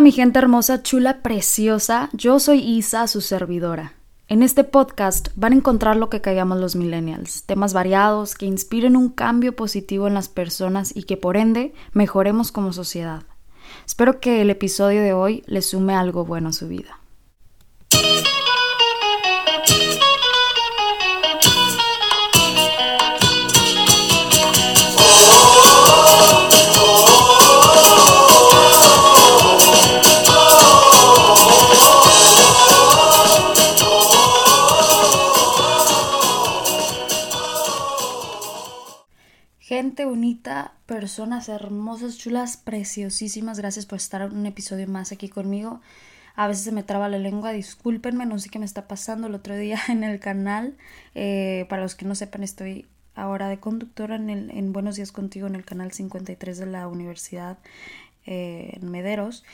Hola mi gente hermosa, chula, preciosa, yo soy Isa, su servidora. En este podcast van a encontrar lo que callamos los millennials, temas variados que inspiren un cambio positivo en las personas y que por ende mejoremos como sociedad. Espero que el episodio de hoy les sume algo bueno a su vida. Bonita, personas hermosas, chulas, preciosísimas, gracias por estar un episodio más aquí conmigo. A veces se me traba la lengua, discúlpenme, no sé qué me está pasando el otro día en el canal. Eh, para los que no sepan, estoy ahora de conductora en, el, en Buenos Días Contigo en el canal 53 de la Universidad eh, en Mederos.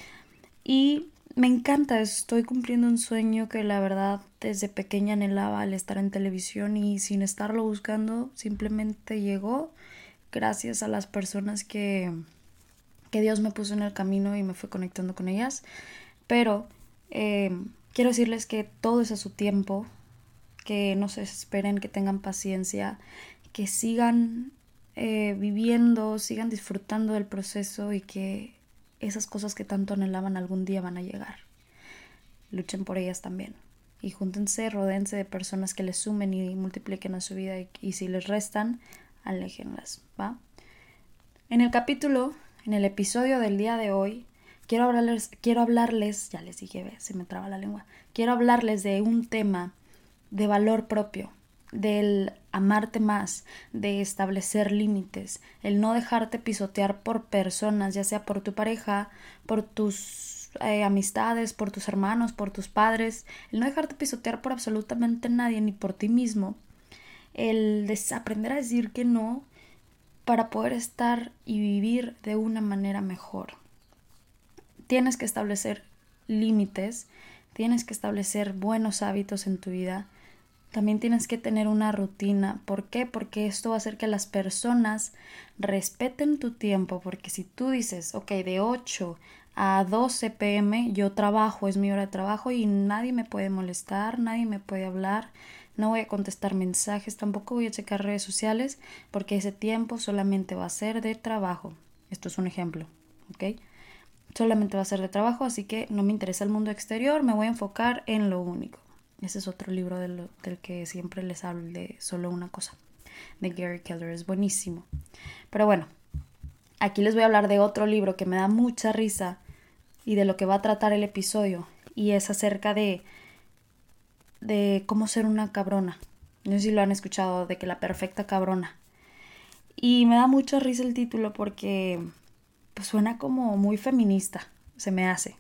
Y me encanta, estoy cumpliendo un sueño que la verdad desde pequeña anhelaba al estar en televisión y sin estarlo buscando simplemente llegó gracias a las personas que, que Dios me puso en el camino y me fue conectando con ellas. Pero eh, quiero decirles que todo es a su tiempo, que no se esperen, que tengan paciencia, que sigan eh, viviendo, sigan disfrutando del proceso y que esas cosas que tanto anhelaban algún día van a llegar. Luchen por ellas también. Y júntense, rodense de personas que les sumen y multipliquen a su vida y, y si les restan, aléjenlas, ¿va? En el capítulo, en el episodio del día de hoy, quiero hablarles, quiero hablarles, ya les dije, se me traba la lengua, quiero hablarles de un tema de valor propio, del amarte más, de establecer límites, el no dejarte pisotear por personas, ya sea por tu pareja, por tus eh, amistades, por tus hermanos, por tus padres, el no dejarte pisotear por absolutamente nadie ni por ti mismo, el aprender a decir que no para poder estar y vivir de una manera mejor. Tienes que establecer límites, tienes que establecer buenos hábitos en tu vida, también tienes que tener una rutina. ¿Por qué? Porque esto va a hacer que las personas respeten tu tiempo, porque si tú dices, ok, de 8 a 12 pm yo trabajo, es mi hora de trabajo y nadie me puede molestar, nadie me puede hablar, no voy a contestar mensajes, tampoco voy a checar redes sociales porque ese tiempo solamente va a ser de trabajo. Esto es un ejemplo, ¿ok? Solamente va a ser de trabajo, así que no me interesa el mundo exterior, me voy a enfocar en lo único. Ese es otro libro del, del que siempre les hablo de solo una cosa, de Gary Keller, es buenísimo. Pero bueno, aquí les voy a hablar de otro libro que me da mucha risa y de lo que va a tratar el episodio, y es acerca de de cómo ser una cabrona. No sé si lo han escuchado, de que la perfecta cabrona. Y me da mucha risa el título porque pues, suena como muy feminista, se me hace.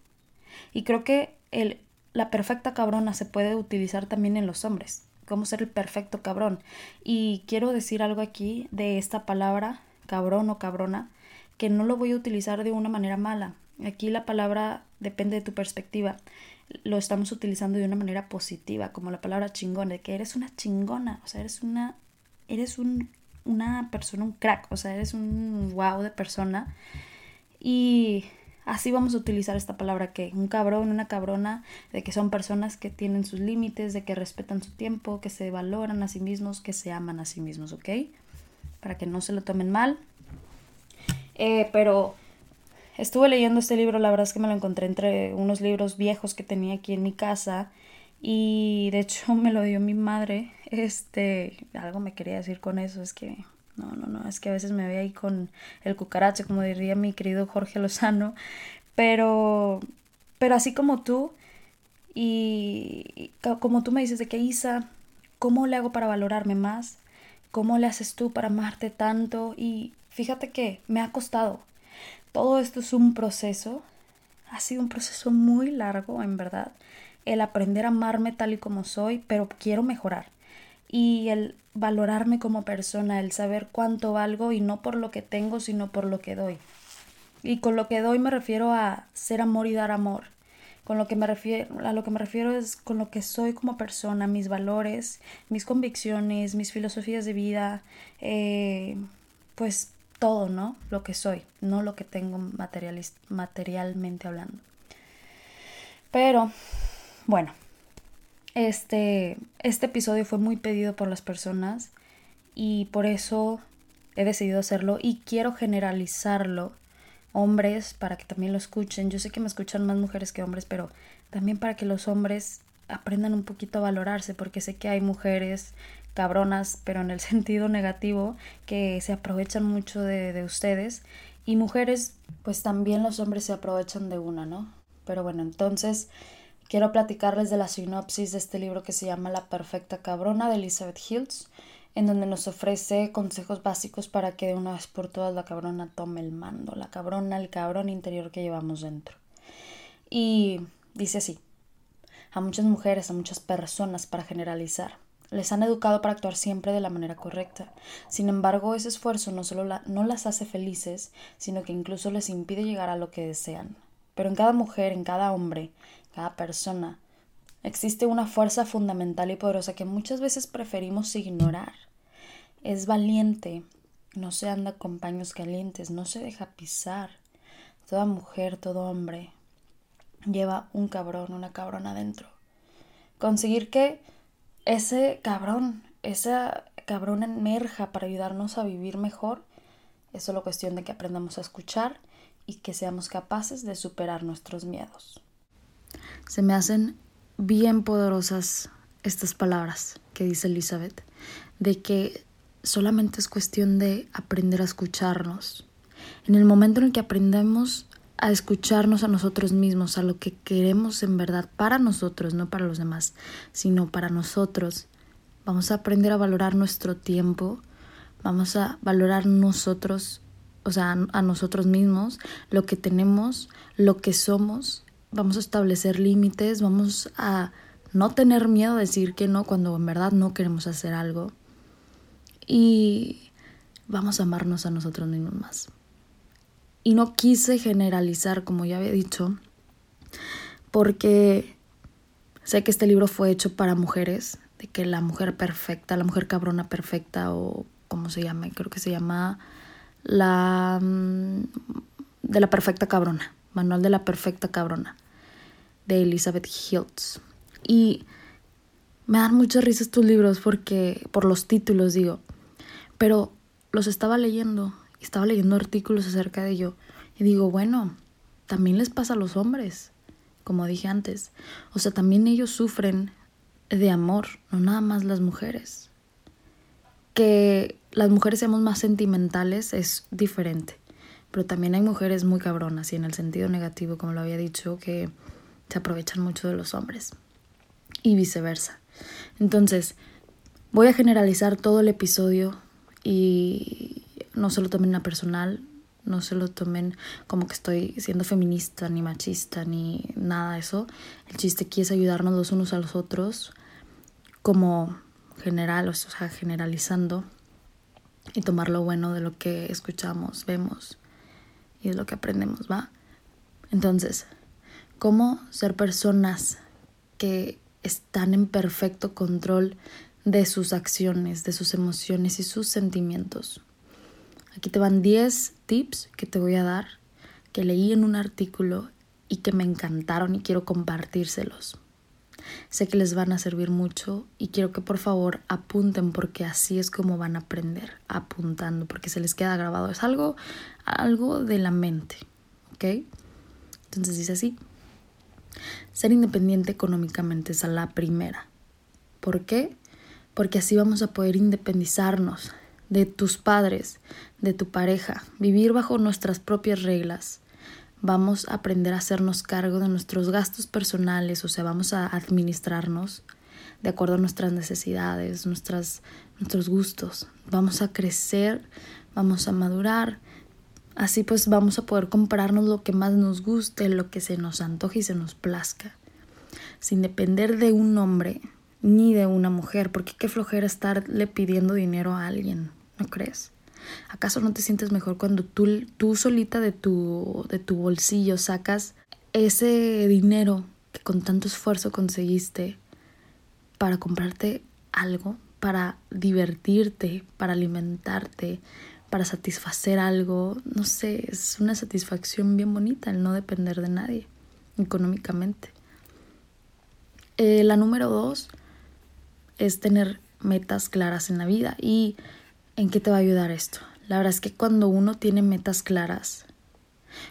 Y creo que el, la perfecta cabrona se puede utilizar también en los hombres, cómo ser el perfecto cabrón. Y quiero decir algo aquí de esta palabra, cabrón o cabrona, que no lo voy a utilizar de una manera mala. Aquí la palabra depende de tu perspectiva lo estamos utilizando de una manera positiva, como la palabra chingón, de que eres una chingona, o sea, eres una, eres un, una persona, un crack, o sea, eres un wow de persona. Y así vamos a utilizar esta palabra que un cabrón, una cabrona, de que son personas que tienen sus límites, de que respetan su tiempo, que se valoran a sí mismos, que se aman a sí mismos, ¿ok? Para que no se lo tomen mal. Eh, pero estuve leyendo este libro, la verdad es que me lo encontré entre unos libros viejos que tenía aquí en mi casa y de hecho me lo dio mi madre. Este, algo me quería decir con eso, es que no, no, no, es que a veces me ve ahí con el cucaracho, como diría mi querido Jorge Lozano, pero pero así como tú y como tú me dices de que Isa, ¿cómo le hago para valorarme más? ¿Cómo le haces tú para amarte tanto? Y fíjate que me ha costado, todo esto es un proceso, ha sido un proceso muy largo, en verdad, el aprender a amarme tal y como soy, pero quiero mejorar. Y el valorarme como persona, el saber cuánto valgo y no por lo que tengo, sino por lo que doy. Y con lo que doy me refiero a ser amor y dar amor. Con lo que me refiero, a lo que me refiero es con lo que soy como persona, mis valores, mis convicciones, mis filosofías de vida, eh, pues todo, ¿no? Lo que soy, no lo que tengo materialmente hablando. Pero, bueno, este, este episodio fue muy pedido por las personas y por eso he decidido hacerlo y quiero generalizarlo. Hombres, para que también lo escuchen. Yo sé que me escuchan más mujeres que hombres, pero también para que los hombres aprendan un poquito a valorarse, porque sé que hay mujeres cabronas, pero en el sentido negativo, que se aprovechan mucho de, de ustedes. Y mujeres, pues también los hombres se aprovechan de una, ¿no? Pero bueno, entonces quiero platicarles de la sinopsis de este libro que se llama La Perfecta Cabrona de Elizabeth Hills, en donde nos ofrece consejos básicos para que de una vez por todas la cabrona tome el mando, la cabrona, el cabrón interior que llevamos dentro. Y dice así, a muchas mujeres, a muchas personas para generalizar. Les han educado para actuar siempre de la manera correcta. Sin embargo, ese esfuerzo no solo no las hace felices, sino que incluso les impide llegar a lo que desean. Pero en cada mujer, en cada hombre, cada persona, existe una fuerza fundamental y poderosa que muchas veces preferimos ignorar. Es valiente, no se anda con paños calientes, no se deja pisar. Toda mujer, todo hombre lleva un cabrón, una cabrona adentro. Conseguir que ese cabrón, esa cabrón emerja para ayudarnos a vivir mejor, es solo cuestión de que aprendamos a escuchar y que seamos capaces de superar nuestros miedos. Se me hacen bien poderosas estas palabras que dice Elizabeth, de que solamente es cuestión de aprender a escucharnos. En el momento en que aprendemos a escucharnos a nosotros mismos, a lo que queremos en verdad para nosotros, no para los demás, sino para nosotros, vamos a aprender a valorar nuestro tiempo, vamos a valorar nosotros o sea, a nosotros mismos, lo que tenemos, lo que somos. Vamos a establecer límites, vamos a no tener miedo a decir que no cuando en verdad no queremos hacer algo. Y vamos a amarnos a nosotros mismos más. Y no quise generalizar, como ya había dicho, porque sé que este libro fue hecho para mujeres, de que la mujer perfecta, la mujer cabrona perfecta o como se llama, creo que se llama la mm, de la perfecta cabrona, Manual de la perfecta cabrona, de Elizabeth Hiltz. Y me dan mucha risa estos libros porque, por los títulos digo, pero los estaba leyendo, estaba leyendo artículos acerca de ello, y digo, bueno, también les pasa a los hombres, como dije antes. O sea, también ellos sufren de amor, no nada más las mujeres. Que las mujeres seamos más sentimentales es diferente. Pero también hay mujeres muy cabronas y en el sentido negativo, como lo había dicho, que se aprovechan mucho de los hombres. Y viceversa. Entonces, voy a generalizar todo el episodio y no se lo tomen a personal, no se lo tomen como que estoy siendo feminista, ni machista, ni nada de eso. El chiste aquí es ayudarnos los unos a los otros como general, o sea, generalizando y tomar lo bueno de lo que escuchamos, vemos y de lo que aprendemos, ¿va? Entonces, ¿cómo ser personas que están en perfecto control de sus acciones, de sus emociones y sus sentimientos? Aquí te van 10 tips que te voy a dar, que leí en un artículo y que me encantaron y quiero compartírselos. Sé que les van a servir mucho y quiero que por favor apunten porque así es como van a aprender, apuntando, porque se les queda grabado. Es algo, algo de la mente, ¿ok? Entonces dice así. Ser independiente económicamente es la primera. ¿Por qué? Porque así vamos a poder independizarnos de tus padres, de tu pareja, vivir bajo nuestras propias reglas, vamos a aprender a hacernos cargo de nuestros gastos personales, o sea, vamos a administrarnos de acuerdo a nuestras necesidades, nuestras, nuestros gustos. Vamos a crecer, vamos a madurar. Así pues vamos a poder comprarnos lo que más nos guste, lo que se nos antoje y se nos plazca. Sin depender de un hombre ni de una mujer, porque qué flojera estarle pidiendo dinero a alguien, ¿no crees? ¿Acaso no te sientes mejor cuando tú, tú solita de tu, de tu bolsillo sacas ese dinero que con tanto esfuerzo conseguiste para comprarte algo, para divertirte, para alimentarte, para satisfacer algo? No sé, es una satisfacción bien bonita el no depender de nadie económicamente. Eh, la número dos es tener metas claras en la vida. ¿Y en qué te va a ayudar esto? La verdad es que cuando uno tiene metas claras,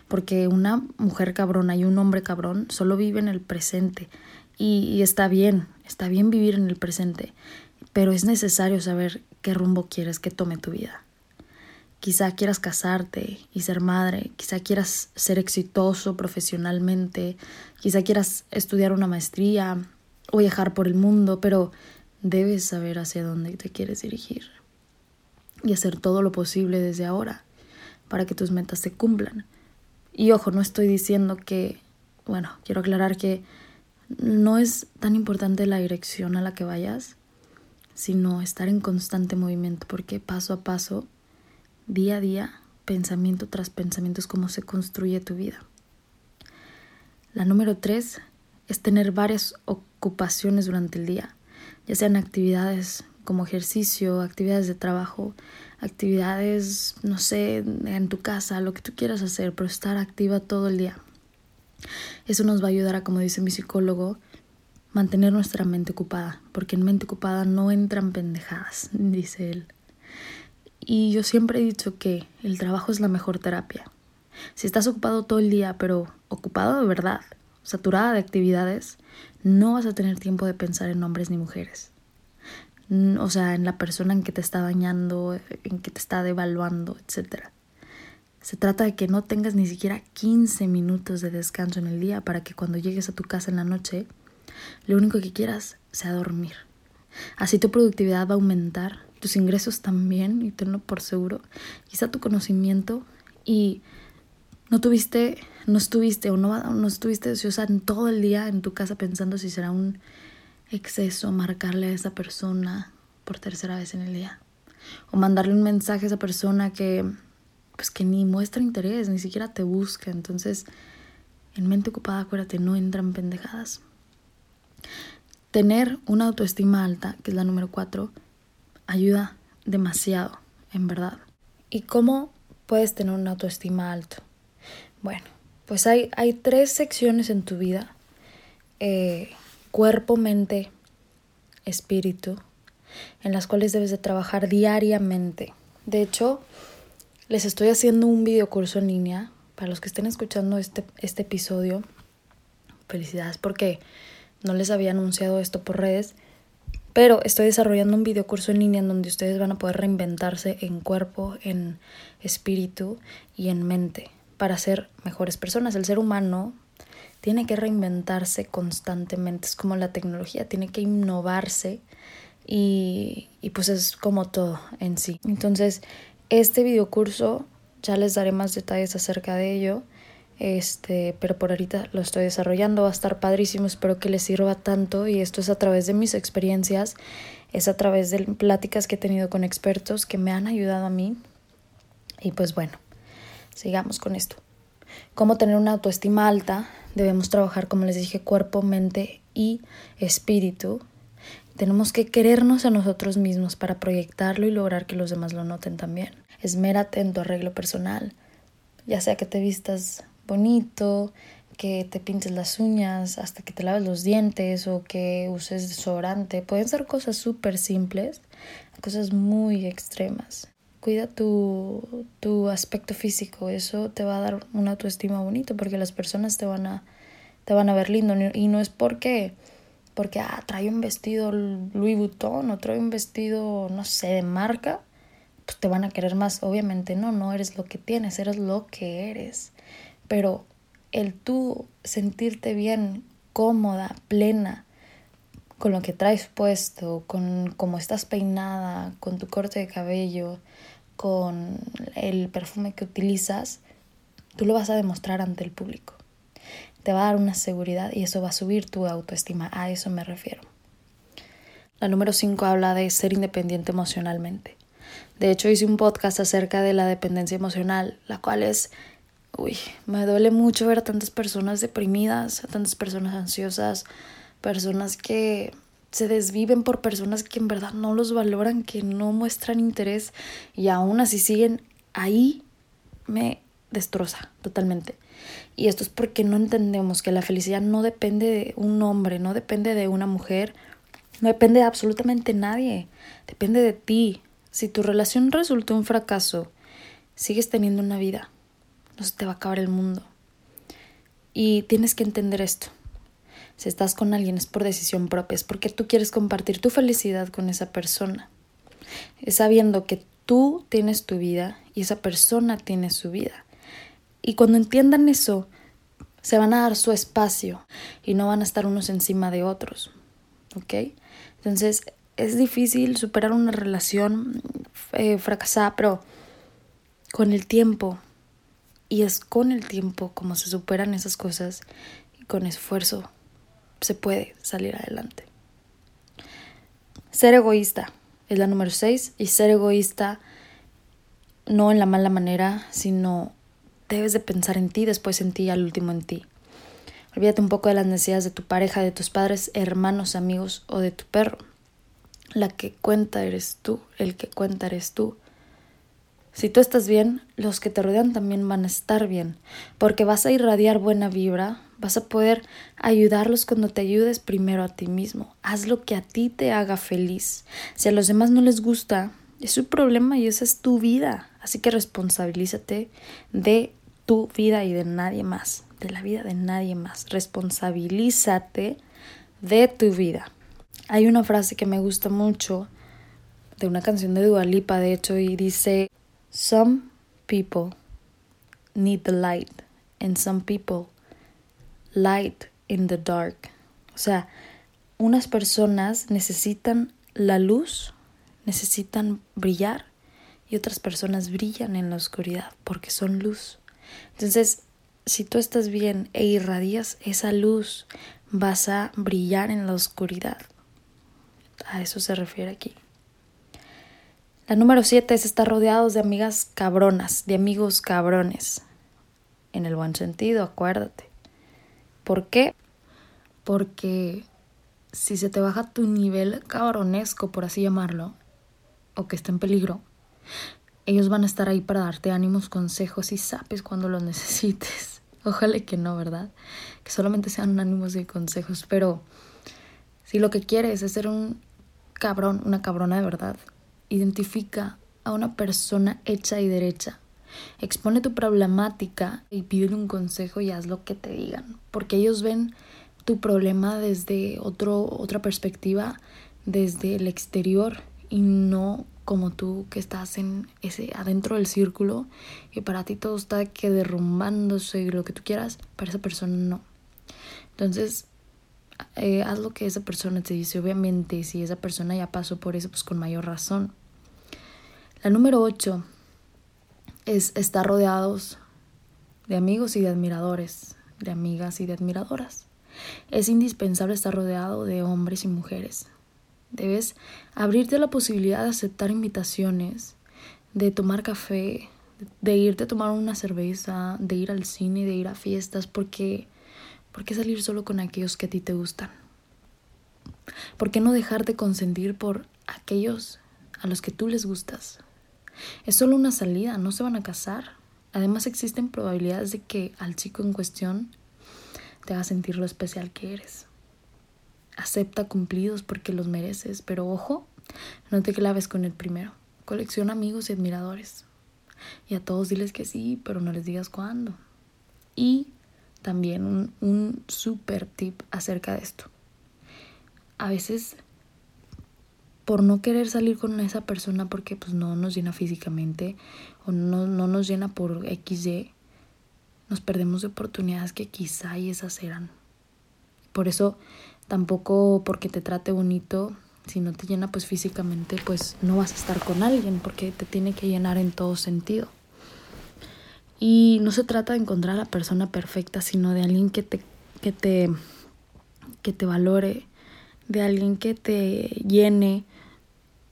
porque una mujer cabrona y un hombre cabrón solo vive en el presente y, está bien, está bien vivir en el presente, pero es necesario saber qué rumbo quieres que tome tu vida. Quizá quieras casarte y ser madre, quizá quieras ser exitoso profesionalmente, quizá quieras estudiar una maestría o viajar por el mundo, pero debes saber hacia dónde te quieres dirigir y hacer todo lo posible desde ahora para que tus metas se cumplan. Y ojo, no estoy diciendo que, bueno, quiero aclarar que no es tan importante la dirección a la que vayas, sino estar en constante movimiento, porque paso a paso, día a día, pensamiento tras pensamiento es como se construye tu vida. La número tres es tener varias ocupaciones durante el día, ya sean actividades como ejercicio, actividades de trabajo, actividades, no sé, en tu casa, lo que tú quieras hacer, pero estar activa todo el día. Eso nos va a ayudar a, como dice mi psicólogo, mantener nuestra mente ocupada, porque en mente ocupada no entran pendejadas, dice él. Y yo siempre he dicho que el trabajo es la mejor terapia. Si estás ocupado todo el día, pero ocupado de verdad, saturada de actividades, no vas a tener tiempo de pensar en hombres ni mujeres. O sea, en la persona en que te está dañando, en que te está devaluando, etcétera. Se trata de que no tengas ni siquiera 15 minutos de descanso en el día para que cuando llegues a tu casa en la noche, lo único que quieras sea dormir. Así tu productividad va a aumentar, tus ingresos también, y tenlo por seguro, quizá tu conocimiento y no tuviste, no estuviste o no, no estuviste ociosa en todo el día en tu casa pensando si será un exceso marcarle a esa persona por tercera vez en el día o mandarle un mensaje a esa persona que pues que ni muestra interés, ni siquiera te busca. Entonces, en mente ocupada, acuérdate, no entran pendejadas. Tener una autoestima alta, que es la número cuatro, ayuda demasiado, en verdad. ¿Y cómo puedes tener una autoestima alta? Bueno, pues hay, hay tres secciones en tu vida. Eh, cuerpo, mente, espíritu, en las cuales debes de trabajar diariamente. De hecho, les estoy haciendo un video curso en línea para los que estén escuchando este, este episodio. Felicidades porque no les había anunciado esto por redes. Pero estoy desarrollando un video curso en línea en donde ustedes van a poder reinventarse en cuerpo, en espíritu y en mente para ser mejores personas. El ser humano tiene que reinventarse constantemente. Es como la tecnología, tiene que innovarse y, y pues es como todo en sí. Entonces, este videocurso ya les daré más detalles acerca de ello. Este, pero por ahorita lo estoy desarrollando, va a estar padrísimo, espero que les sirva tanto y esto es a través de mis experiencias, es a través de pláticas que he tenido con expertos que me han ayudado a mí. Y pues bueno, sigamos con esto. ¿Cómo tener una autoestima alta? Debemos trabajar, como les dije, cuerpo, mente y espíritu tenemos que querernos a nosotros mismos para proyectarlo y lograr que los demás lo noten también. Esmérate en tu arreglo personal, ya sea que te vistas bonito, que te pintes las uñas, hasta que te laves los dientes o que uses desodorante. Pueden ser cosas súper simples, cosas muy extremas. Cuida tu, tu aspecto físico, eso te va a dar una autoestima bonito porque las personas te van a, te van a ver lindo y no es porque porque ah, trae un vestido Louis Vuitton o trae un vestido, no sé, de marca, pues te van a querer más. Obviamente no, no eres lo que tienes, eres lo que eres. Pero el tú sentirte bien, cómoda, plena, con lo que traes puesto, con cómo estás peinada, con tu corte de cabello, con el perfume que utilizas, tú lo vas a demostrar ante el público te va a dar una seguridad y eso va a subir tu autoestima. A eso me refiero. La número 5 habla de ser independiente emocionalmente. De hecho, hice un podcast acerca de la dependencia emocional, la cual es, uy, me duele mucho ver a tantas personas deprimidas, a tantas personas ansiosas, personas que se desviven por personas que en verdad no los valoran, que no muestran interés y aún así siguen ahí, me destroza totalmente. Y esto es porque no entendemos que la felicidad no depende de un hombre, no depende de una mujer, no depende de absolutamente nadie, depende de ti. Si tu relación resultó un fracaso, sigues teniendo una vida, no se te va a acabar el mundo. Y tienes que entender esto. Si estás con alguien es por decisión propia, es porque tú quieres compartir tu felicidad con esa persona. Es sabiendo que tú tienes tu vida y esa persona tiene su vida. Y cuando entiendan eso, se van a dar su espacio y no van a estar unos encima de otros. ¿Ok? Entonces, es difícil superar una relación eh, fracasada, pero con el tiempo, y es con el tiempo como se superan esas cosas, y con esfuerzo se puede salir adelante. Ser egoísta es la número 6 y ser egoísta no en la mala manera, sino debes de pensar en ti, después en ti y al último en ti. Olvídate un poco de las necesidades de tu pareja, de tus padres, hermanos, amigos o de tu perro. La que cuenta eres tú, el que cuenta eres tú. Si tú estás bien, los que te rodean también van a estar bien, porque vas a irradiar buena vibra, vas a poder ayudarlos cuando te ayudes primero a ti mismo. Haz lo que a ti te haga feliz. Si a los demás no les gusta, es su problema y esa es tu vida. Así que responsabilízate de tu vida y de nadie más, de la vida de nadie más. Responsabilízate de tu vida. Hay una frase que me gusta mucho de una canción de Dualipa, de hecho, y dice Some people need the light, and some people light in the dark. O sea, unas personas necesitan la luz, necesitan brillar, y otras personas brillan en la oscuridad porque son luz. Entonces, si tú estás bien e irradias esa luz, vas a brillar en la oscuridad. A eso se refiere aquí. La número siete es estar rodeados de amigas cabronas, de amigos cabrones. En el buen sentido, acuérdate. ¿Por qué? Porque si se te baja tu nivel cabronesco, por así llamarlo, o que está en peligro, ellos van a estar ahí para darte ánimos, consejos y sapes cuando los necesites. Ojalá que no, ¿verdad? Que solamente sean ánimos y consejos, pero si lo que quieres es ser un cabrón, una cabrona de verdad, Identifica a una persona hecha y derecha. Expone tu problemática y pídele un consejo y haz lo que te digan, porque ellos ven tu problema desde otro, otra perspectiva, desde el exterior y no como tú que estás en ese adentro del círculo y para ti todo está que derrumbándose y lo que tú quieras, para esa persona no. Entonces, eh, haz lo que esa persona te dice. Obviamente, si esa persona ya pasó por eso, pues con mayor razón. La número 8 es estar rodeados de amigos y de admiradores, de amigas y de admiradoras. Es indispensable estar rodeado de hombres y mujeres. Debes abrirte la posibilidad de aceptar invitaciones, de tomar café, de irte a tomar una cerveza, de ir al cine, de ir a fiestas, porque ¿Por qué salir solo con aquellos que a ti te gustan? ¿Por qué no dejarte consentir por aquellos a los que tú les gustas? Es solo una salida, no se van a casar. Además existen probabilidades de que al chico en cuestión te haga sentir lo especial que eres. Acepta cumplidos porque los mereces, pero ojo, no te claves con el primero. Colecciona amigos y admiradores. Y a todos diles que sí, pero no les digas cuándo. Y también un, un super tip acerca de esto. A veces, por no querer salir con esa persona porque pues no nos llena físicamente o no, no nos llena por XY, nos perdemos de oportunidades que quizá y esas eran. Por eso tampoco porque te trate bonito, si no te llena pues físicamente, pues no vas a estar con alguien porque te tiene que llenar en todo sentido. Y no se trata de encontrar a la persona perfecta, sino de alguien que te, que te, que te valore, de alguien que te llene,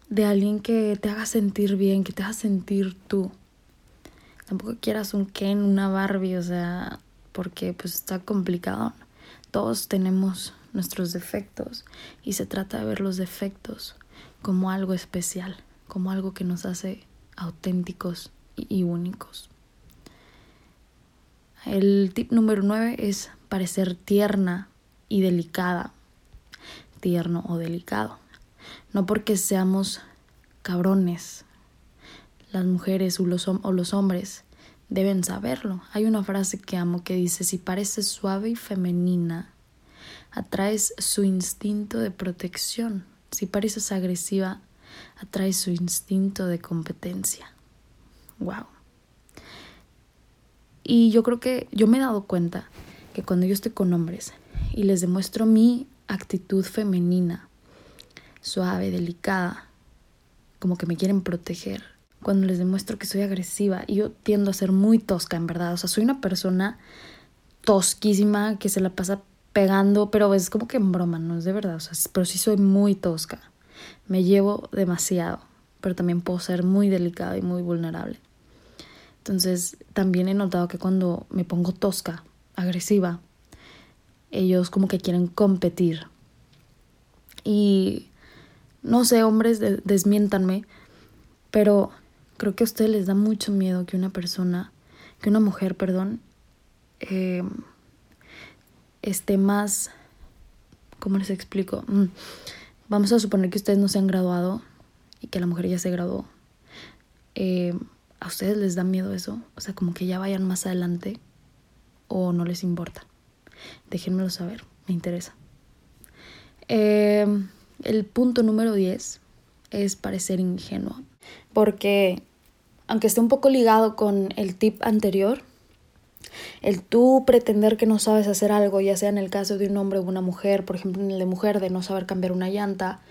de alguien que te haga sentir bien, que te haga sentir tú. Tampoco quieras un Ken, una Barbie, o sea, porque pues está complicado. Todos tenemos nuestros defectos y se trata de ver los defectos como algo especial, como algo que nos hace auténticos y únicos. El tip número 9 es parecer tierna y delicada. Tierno o delicado. No porque seamos cabrones, las mujeres o los, o los hombres deben saberlo. Hay una frase que amo que dice, si pareces suave y femenina, atraes su instinto de protección. Si pareces agresiva, atraes su instinto de competencia. Wow. Y yo creo que yo me he dado cuenta que cuando yo estoy con hombres y les demuestro mi actitud femenina, suave, delicada, como que me quieren proteger, cuando les demuestro que soy agresiva, y yo tiendo a ser muy tosca, en verdad, o sea, soy una persona tosquísima que se la pasa pegando, pero es como que en broma, no es de verdad, o sea, pero sí soy muy tosca, me llevo demasiado, pero también puedo ser muy delicada y muy vulnerable. Entonces, también he notado que cuando me pongo tosca, agresiva, ellos como que quieren competir. Y no sé, hombres, desmiéntanme, pero creo que a ustedes les da mucho miedo que una persona, que una mujer, perdón, eh, esté más, ¿cómo les explico? Mm, vamos a suponer que ustedes no se han graduado y que la mujer ya se graduó. Eh, ¿A ustedes les da miedo eso? O sea, como que ya vayan más adelante o no les importa. Déjenmelo saber, me interesa. Eh, el punto número 10 es parecer ingenuo. Porque, aunque esté un poco ligado con el tip anterior, el tú pretender que no sabes hacer algo, ya sea en el caso de un hombre o una mujer, por ejemplo en el de mujer de no saber cambiar una llanta,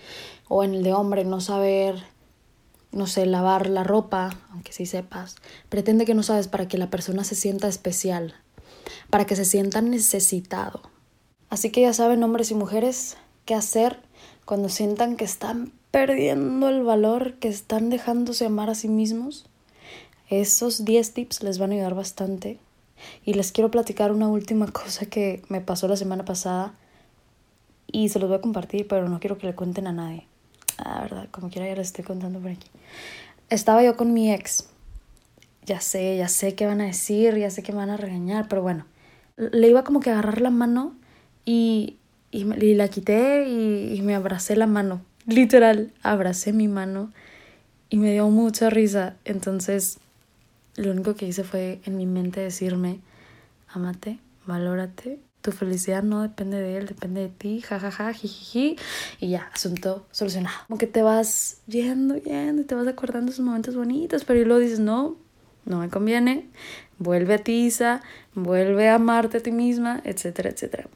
o en el de hombre no saber no sé, lavar la ropa, aunque sí sepas, pretende que no sabes para que la persona se sienta especial, para que se sienta necesitado. Así que ya saben, hombres y mujeres, qué hacer cuando sientan que están perdiendo el valor, que están dejándose amar a sí mismos. Esos 10 tips les van a ayudar bastante. Y les quiero platicar una última cosa que me pasó la semana pasada y se los voy a compartir, pero no quiero que le cuenten a nadie. Ah, verdad, como quiera ya les estoy contando por aquí. Estaba yo con mi ex. Ya sé, ya sé qué van a decir, ya sé que me van a regañar, pero bueno. Le iba como que a agarrar la mano y, y, la quité y, y me abracé la mano. Literal, abracé mi mano y me dio mucha risa. Entonces, lo único que hice fue en mi mente decirme, amate, valórate tu felicidad no depende de él, depende de ti, jajaja, jijiji, y ya, asunto solucionado. Como que te vas yendo, yendo, y te vas acordando esos momentos bonitos, pero luego dices, no, no me conviene, vuelve a ti, Isa, vuelve a amarte a ti misma, etcétera, etcétera.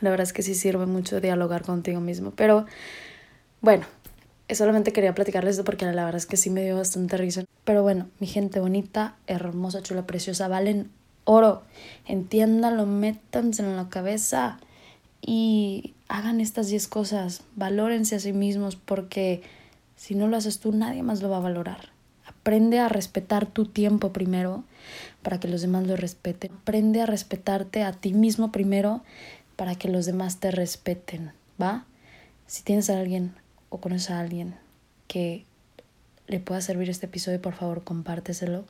La verdad es que sí sirve mucho dialogar contigo mismo, pero bueno, solamente quería platicarles esto porque la verdad es que sí me dio bastante risa. Pero bueno, mi gente bonita, hermosa, chula, preciosa, valen oro. Entiéndanlo, métanse en la cabeza y hagan estas 10 cosas. Valórense a sí mismos porque si no lo haces tú, nadie más lo va a valorar. Aprende a respetar tu tiempo primero para que los demás lo respeten. Aprende a respetarte a ti mismo primero para que los demás te respeten, ¿va? Si tienes a alguien o conoces a alguien que le pueda servir este episodio, por favor, compárteselo.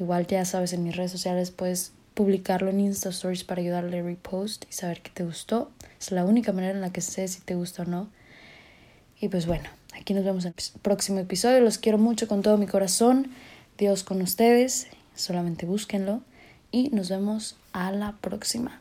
Igual ya sabes, en mis redes sociales puedes publicarlo en Insta Stories para ayudarle a repost y saber que te gustó. Es la única manera en la que sé si te gusta o no. Y pues bueno, aquí nos vemos en el próximo episodio. Los quiero mucho con todo mi corazón. Dios con ustedes. Solamente búsquenlo. Y nos vemos a la próxima.